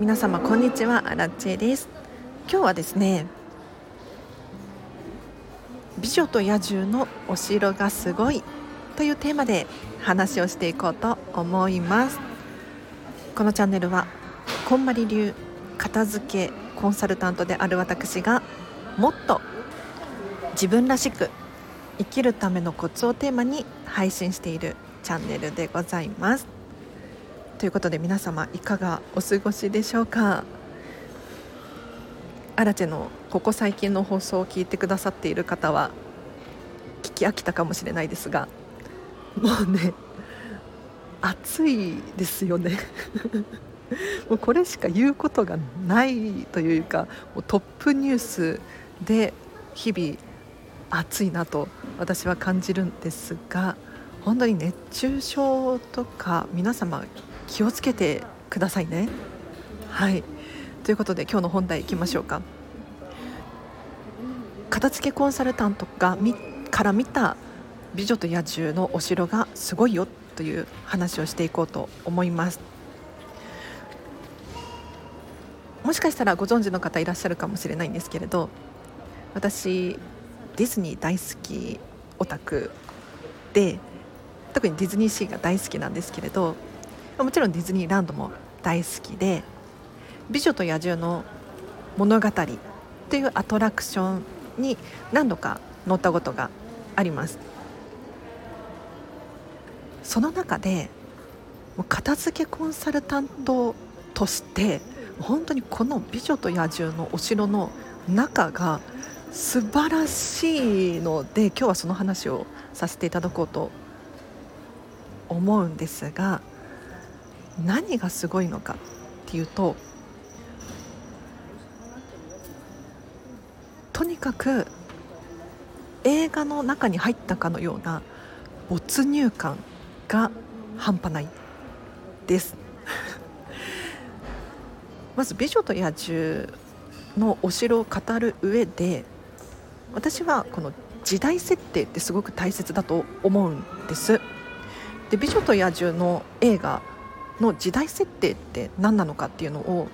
皆様こんにちはアラチェです。今日はですね美女と野獣のお城がすごいというテーマで話をしていこうと思います。このチャンネルはこんまり流片付けコンサルタントである私がもっと自分らしく生きるためのコツをテーマに配信しているチャンネルでございます。ということで皆様いかがお過ごしでしょうか？アラチェのここ最近の放送を聞いてくださっている方は聞き飽きたかもしれないですがもうね暑いですよね。もうこれしか言うことがないというかもうトップニュースで日々暑いなと私は感じるんですが本当に熱中症とか皆様気をつけてくださいね。はいということで今日の本題いきましょうか。片付けコンサルタントがみから見た美女と野獣のお城がすごいよという話をしていこうと思います。もしかしたらご存知の方いらっしゃるかもしれないんですけれど私ディズニー大好きオタクで特にディズニーシーが大好きなんですけれどもちろんディズニーランドも大好きで「美女と野獣の物語」というアトラクションに何度か乗ったことがあります。その中で片付けコンサルタントとして本当にこの「美女と野獣」のお城の中が素晴らしいので今日はその話をさせていただこうと思うんですが何がすごいのかっていうととにかく映画の中に入ったかのような没入感が半端ないです。まず「美女と野獣」のお城を語る上で私はこの時代設定ってすごく大切だと思うんです。で「美女と野獣」の映画の時代設定って何なのかっていうのを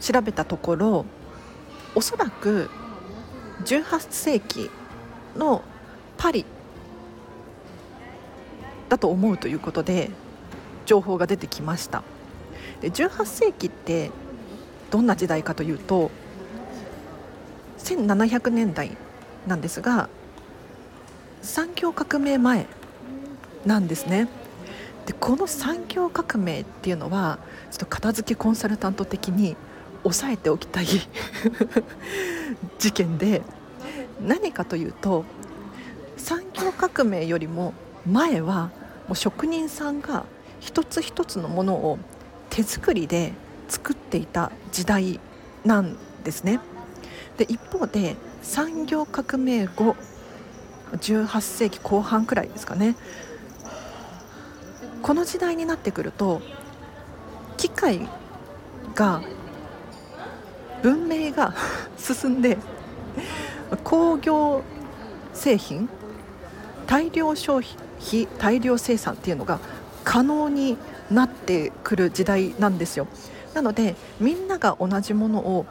調べたところおそらく18世紀のパリだと思うということで情報が出てきました。で18世紀ってどんな時代かというと1700年代なんですが産業革命前なんですね。でこの産業革命っていうのはちょっと片付けコンサルタント的に押さえておきたい 事件で何かというと産業革命よりも前はもう職人さんが一つ一つのものを手作りで作っていた時代なんですね。で一方で産業革命後18世紀後半くらいですかねこの時代になってくると機械が文明が 進んで工業製品大量消費大量生産っていうのが可能になってくる時代なんですよ。なのでみんなが同じものを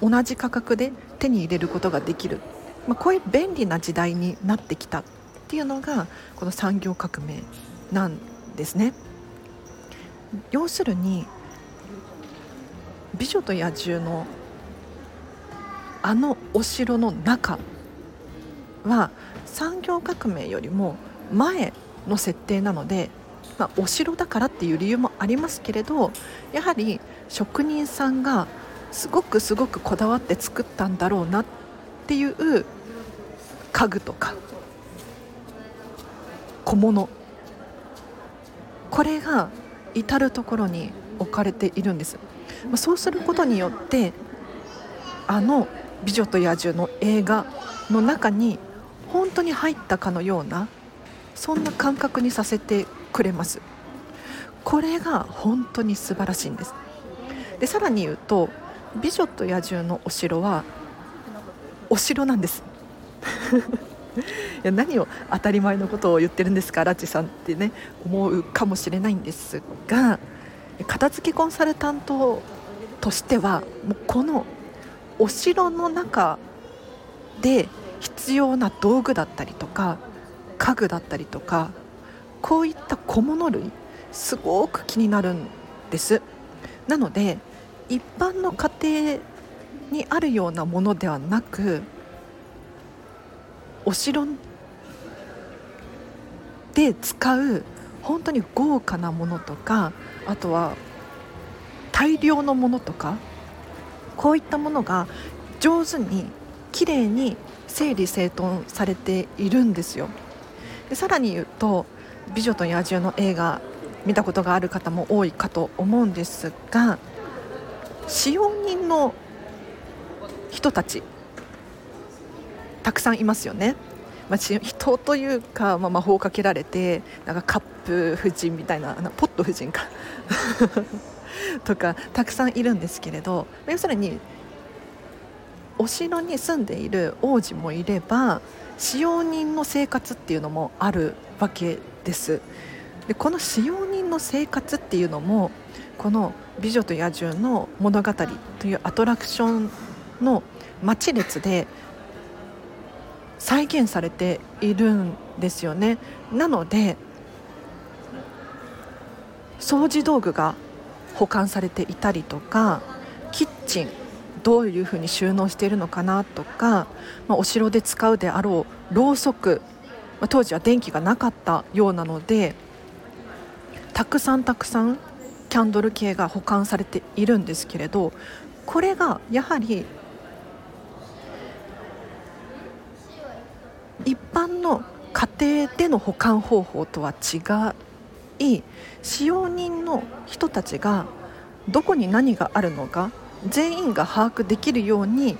同じ価格で手に入れることができる、まあ、こういう便利な時代になってきたっていうのがこの産業革命なんですね。要するに「美女と野獣」のあのお城の中は産業革命よりも前の設定なので、まあ、お城だからっていう理由もありますけれどやはり職人さんがすごくすごくこだわって作ったんだろうなっていう家具とか小物これが至る所に置かれているんです。そうすることによってあの「美女と野獣」の映画の中に本当に入ったかのようなそんな感覚にさせてくれます。これが本当に素晴らしいんです。でさらに言うと「美女と野獣」のお城はお城なんです。や何を当たり前のことを言ってるんですか？ラッチさんってね思うかもしれないんですが片付けコンサルタントとしてはもうこのお城の中で必要な道具だったりとか家具だったりとかこういった小物類すごく気になるんです。なので一般の家庭にあるようなものではなくお城で使う本当に豪華なものとかあとは大量のものとかこういったものが上手にきれいに整理整頓されているんですよ。でさらに言うと「美女と野獣」の映画見たことがある方も多いかと思うんですが使用人の人たちたくさんいますよね。まあ、人というか、まあ、魔法をかけられてなんかカップ夫人みたいなポット夫人か とかたくさんいるんですけれど要するにお城に住んでいる王子もいれば使用人の生活っていうのもあるわけですでこの使用人の生活っていうのもこの「美女と野獣」の物語というアトラクションの待ち列で再現されているんですよね。なので掃除道具が保管されていたりとかキッチンどういうふうに収納しているのかなとか、まあ、お城で使うであろうろうそく、まあ、当時は電気がなかったようなのでたくさんたくさんキャンドル系が保管されているんですけれどこれがやはり一般の家庭での保管方法とは違い使用人の人たちがどこに何があるのか全員が把握できるように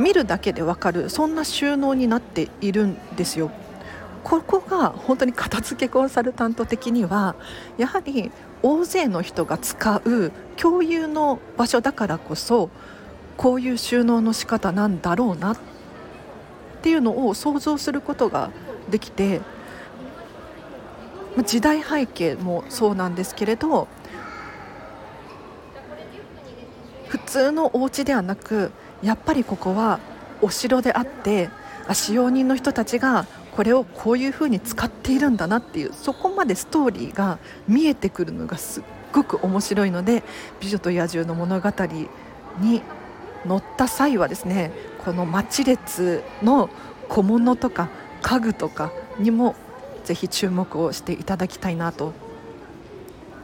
見るだけで分かるそんな収納になっているんですよ。ここが本当に片付けコンサルタント的にはやはり大勢の人が使う共有の場所だからこそこういう収納の仕方なんだろうなっっていうのを想像することができて時代背景もそうなんですけれど普通のお家ではなくやっぱりここはお城であって使用人の人たちがこれをこういうふうに使っているんだなっていうそこまでストーリーが見えてくるのがすっごく面白いので「美女と野獣」の物語に乗った際はですねこの町列の小物とか家具とかにもぜひ注目をしていただきたいなと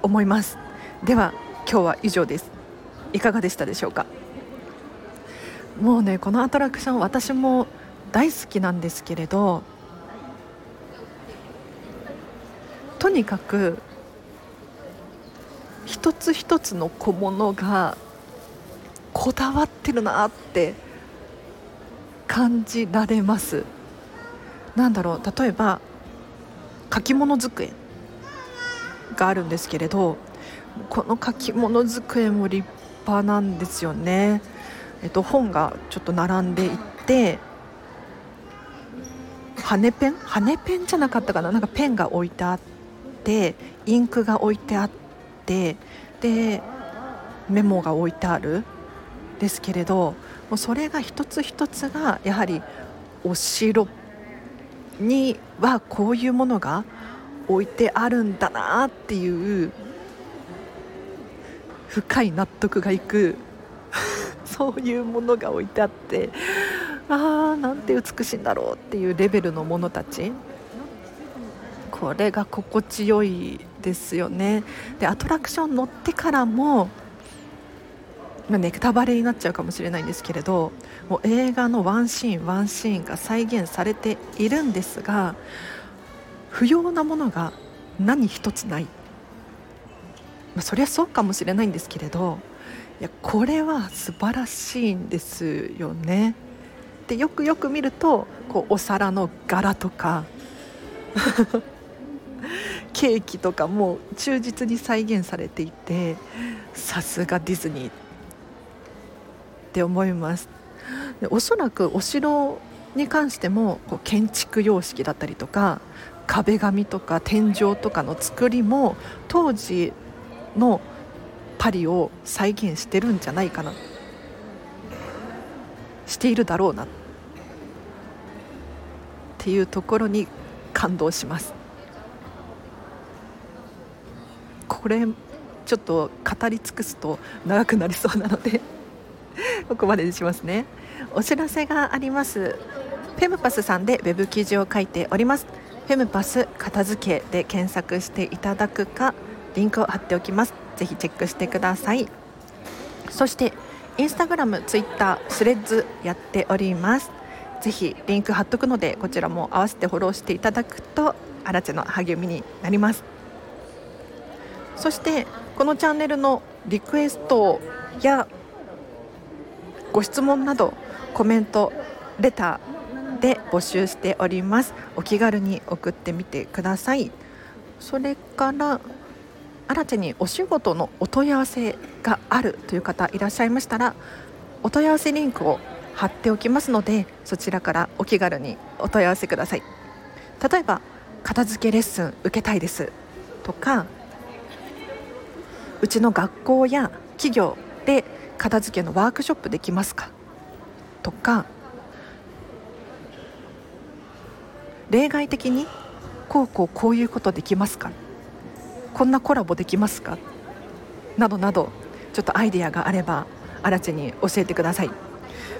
思います。では今日は以上です。いかがでしたでしょうか？もうねこのアトラクション私も大好きなんですけれどとにかく一つ一つの小物がこだわってるなって感じられます。なんだろう例えば書き物机があるんですけれどこの書き物机も立派なんですよね、えっと、本がちょっと並んでいって羽ペン？羽ペンじゃなかったかな？なんかペンが置いてあってインクが置いてあってでメモが置いてある。ですけれどもうそれが一つ一つがやはりお城にはこういうものが置いてあるんだなっていう深い納得がいく そういうものが置いてあってああなんて美しいんだろうっていうレベルのものたち。これが心地よいですよね。でアトラクション乗ってからもまあ、ネタバレになっちゃうかもしれないんですけれどもう映画のワンシーンワンシーンが再現されているんですが不要なものが何一つない、まあ、そりゃそうかもしれないんですけれどいやこれは素晴らしいんですよね。でよくよく見るとこうお皿の柄とか ケーキとかも忠実に再現されていてさすがディズニーっって思います。でおそらくお城に関してもこう建築様式だったりとか壁紙とか天井とかの作りも当時のパリを再現してるんじゃないかな。しているだろうな。っていうところに感動します。これちょっと語り尽くすと長くなりそうなので。ここまでにしますね。お知らせがあります。フェムパスさんでウェブ記事を書いております。フェムパス片付けで検索していただくかリンクを貼っておきます。ぜひチェックしてください。そしてインスタグラム、ツイッター、スレッズやっております。ぜひリンク貼っとくのでこちらも合わせてフォローしていただくとアラチェの励みになります。そしてこのチャンネルのリクエストやご質問などコメントレターで募集しております。お気軽に送ってみてください。それから新たにお仕事のお問い合わせがあるという方いらっしゃいましたらお問い合わせリンクを貼っておきますのでそちらからお気軽にお問い合わせください。例えば片付けレッスン受けたいですとかうちの学校や企業で片付けのワークショップできますか？とか例外的にこうこうこういうことできますか？こんなコラボできますか？などなどちょっとアイディアがあれば荒地に教えてください。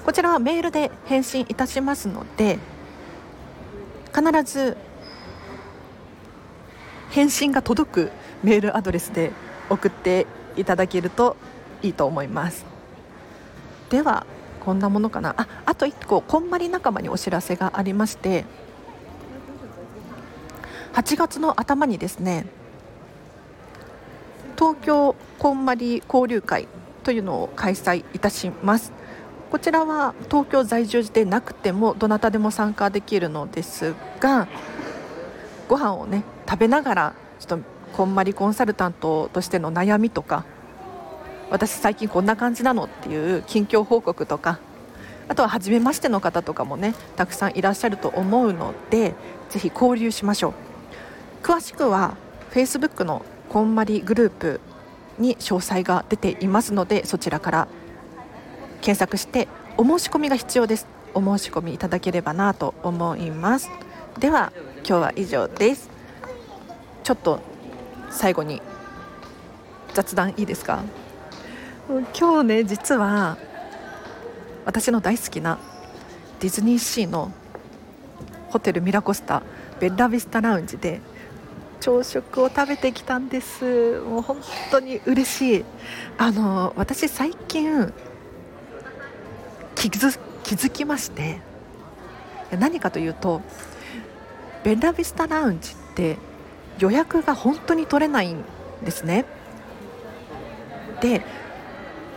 こちらはメールで返信いたしますので必ず返信が届くメールアドレスで送っていただけるといいと思います。ではこんなものかな？ああと1個こんまり仲間にお知らせがありまして8月の頭にですね東京こんまり交流会というのを開催いたします。こちらは東京在住でなくてもどなたでも参加できるのですがご飯をね食べながらちょっとこんまりコンサルタントとしての悩みとか私最近こんな感じなのっていう近況報告とかあとは初めましての方とかもねたくさんいらっしゃると思うのでぜひ交流しましょう。詳しくは Facebook のこんまりグループに詳細が出ていますのでそちらから検索してお申し込みが必要です。お申し込みいただければなと思います。では今日は以上です。ちょっと最後に雑談いいですか？今日ね実は私の大好きなディズニーシーのホテルミラコスタベッラビスタラウンジで朝食を食べてきたんです。もう本当に嬉しい。あの私最近気づ気づきまして何かというとベッラビスタラウンジって予約が本当に取れないんですね。で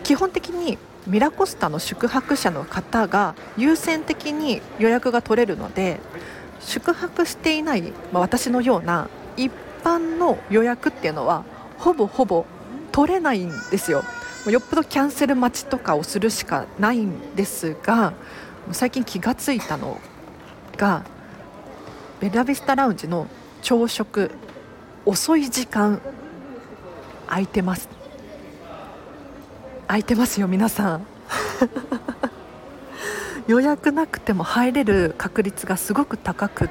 基本的にミラコスタの宿泊者の方が優先的に予約が取れるので宿泊していない、まあ、私のような一般の予約っていうのはほぼほぼ取れないんですよ。よっぽどキャンセル待ちとかをするしかないんですが最近気がついたのがベラビスタラウンジの朝食遅い時間空いてます。空いてますよ皆さん。予約なくても入れる確率がすごく高く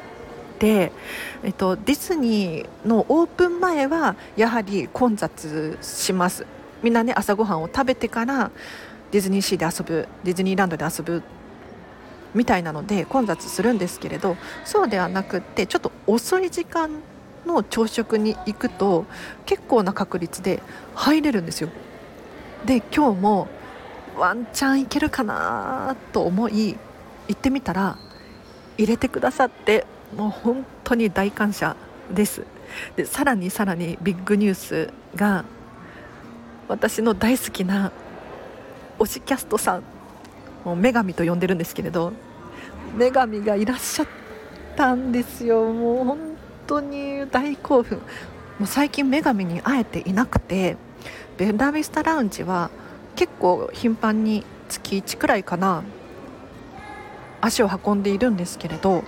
て、えっと、ディズニーのオープン前はやはり混雑します。みんなね朝ごはんを食べてからディズニーシーで遊ぶディズニーランドで遊ぶみたいなので混雑するんですけれどそうではなくってちょっと遅い時間の朝食に行くと結構な確率で入れるんですよ。で今日もワンチャンいけるかなと思い行ってみたら入れてくださってもう本当に大感謝です。でさらにさらにビッグニュースが私の大好きな推しキャストさんもう女神と呼んでるんですけれど女神がいらっしゃったんですよ。もう本当に大興奮。もう最近女神に会えていなくてベラビスタラウンジは結構頻繁に月1くらいかな。足を運んでいるんですけれど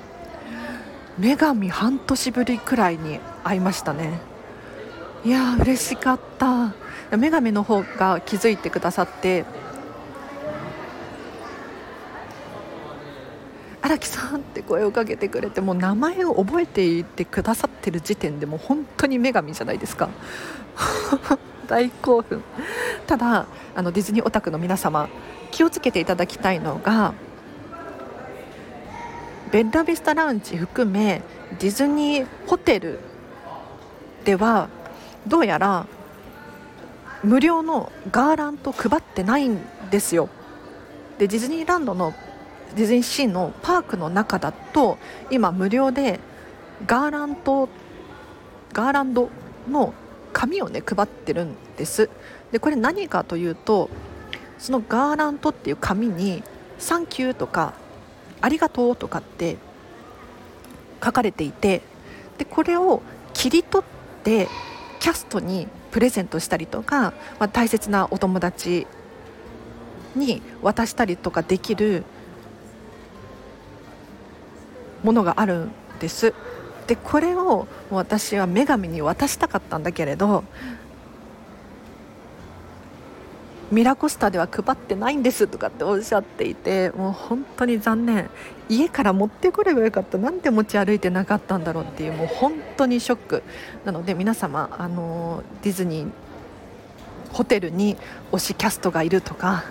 女神半年ぶりくらいに会いましたね。いやー嬉しかった。女神の方が気づいてくださって。荒木さんって声をかけてくれてもう名前を覚えていてくださってる時点でもう本当に女神じゃないですか。大興奮。ただあのディズニーオタクの皆様気をつけていただきたいのがベッラビスタラウンジ含めディズニーホテルではどうやら無料のガーラント配ってないんですよ。でディズニーランドのディズニーシーのパークの中だと今無料でガーラントガーランドの紙をね配ってるんです。でこれ何かというとそのガーラントっていう紙に「サンキュー」とか「ありがとう」とかって書かれていてでこれを切り取ってキャストにプレゼントしたりとか、まあ、大切なお友達に渡したりとかできるものがあるんです。でこれを私は女神に渡したかったんだけれどミラコスタでは配ってないんですとかっておっしゃっていてもう本当に残念。家から持ってこればよかったなんで持ち歩いてなかったんだろうっていうもう本当にショック。なので皆様あのディズニーホテルに推しキャストがいるとか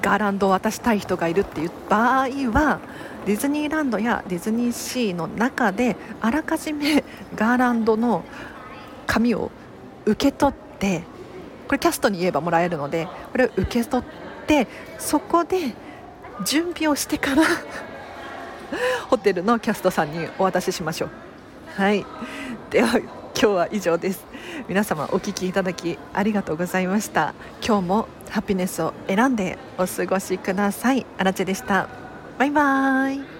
ガーランドを渡したい人がいるっていう場合はディズニーランドやディズニーシーの中であらかじめガーランドの紙を受け取ってこれキャストに言えばもらえるのでこれを受け取ってそこで準備をしてから ホテルのキャストさんにお渡ししましょう。はい。では今日は以上です。皆様お聞きいただきありがとうございました。今日もハピネスを選んでお過ごしください。あらでした。バイバーイ。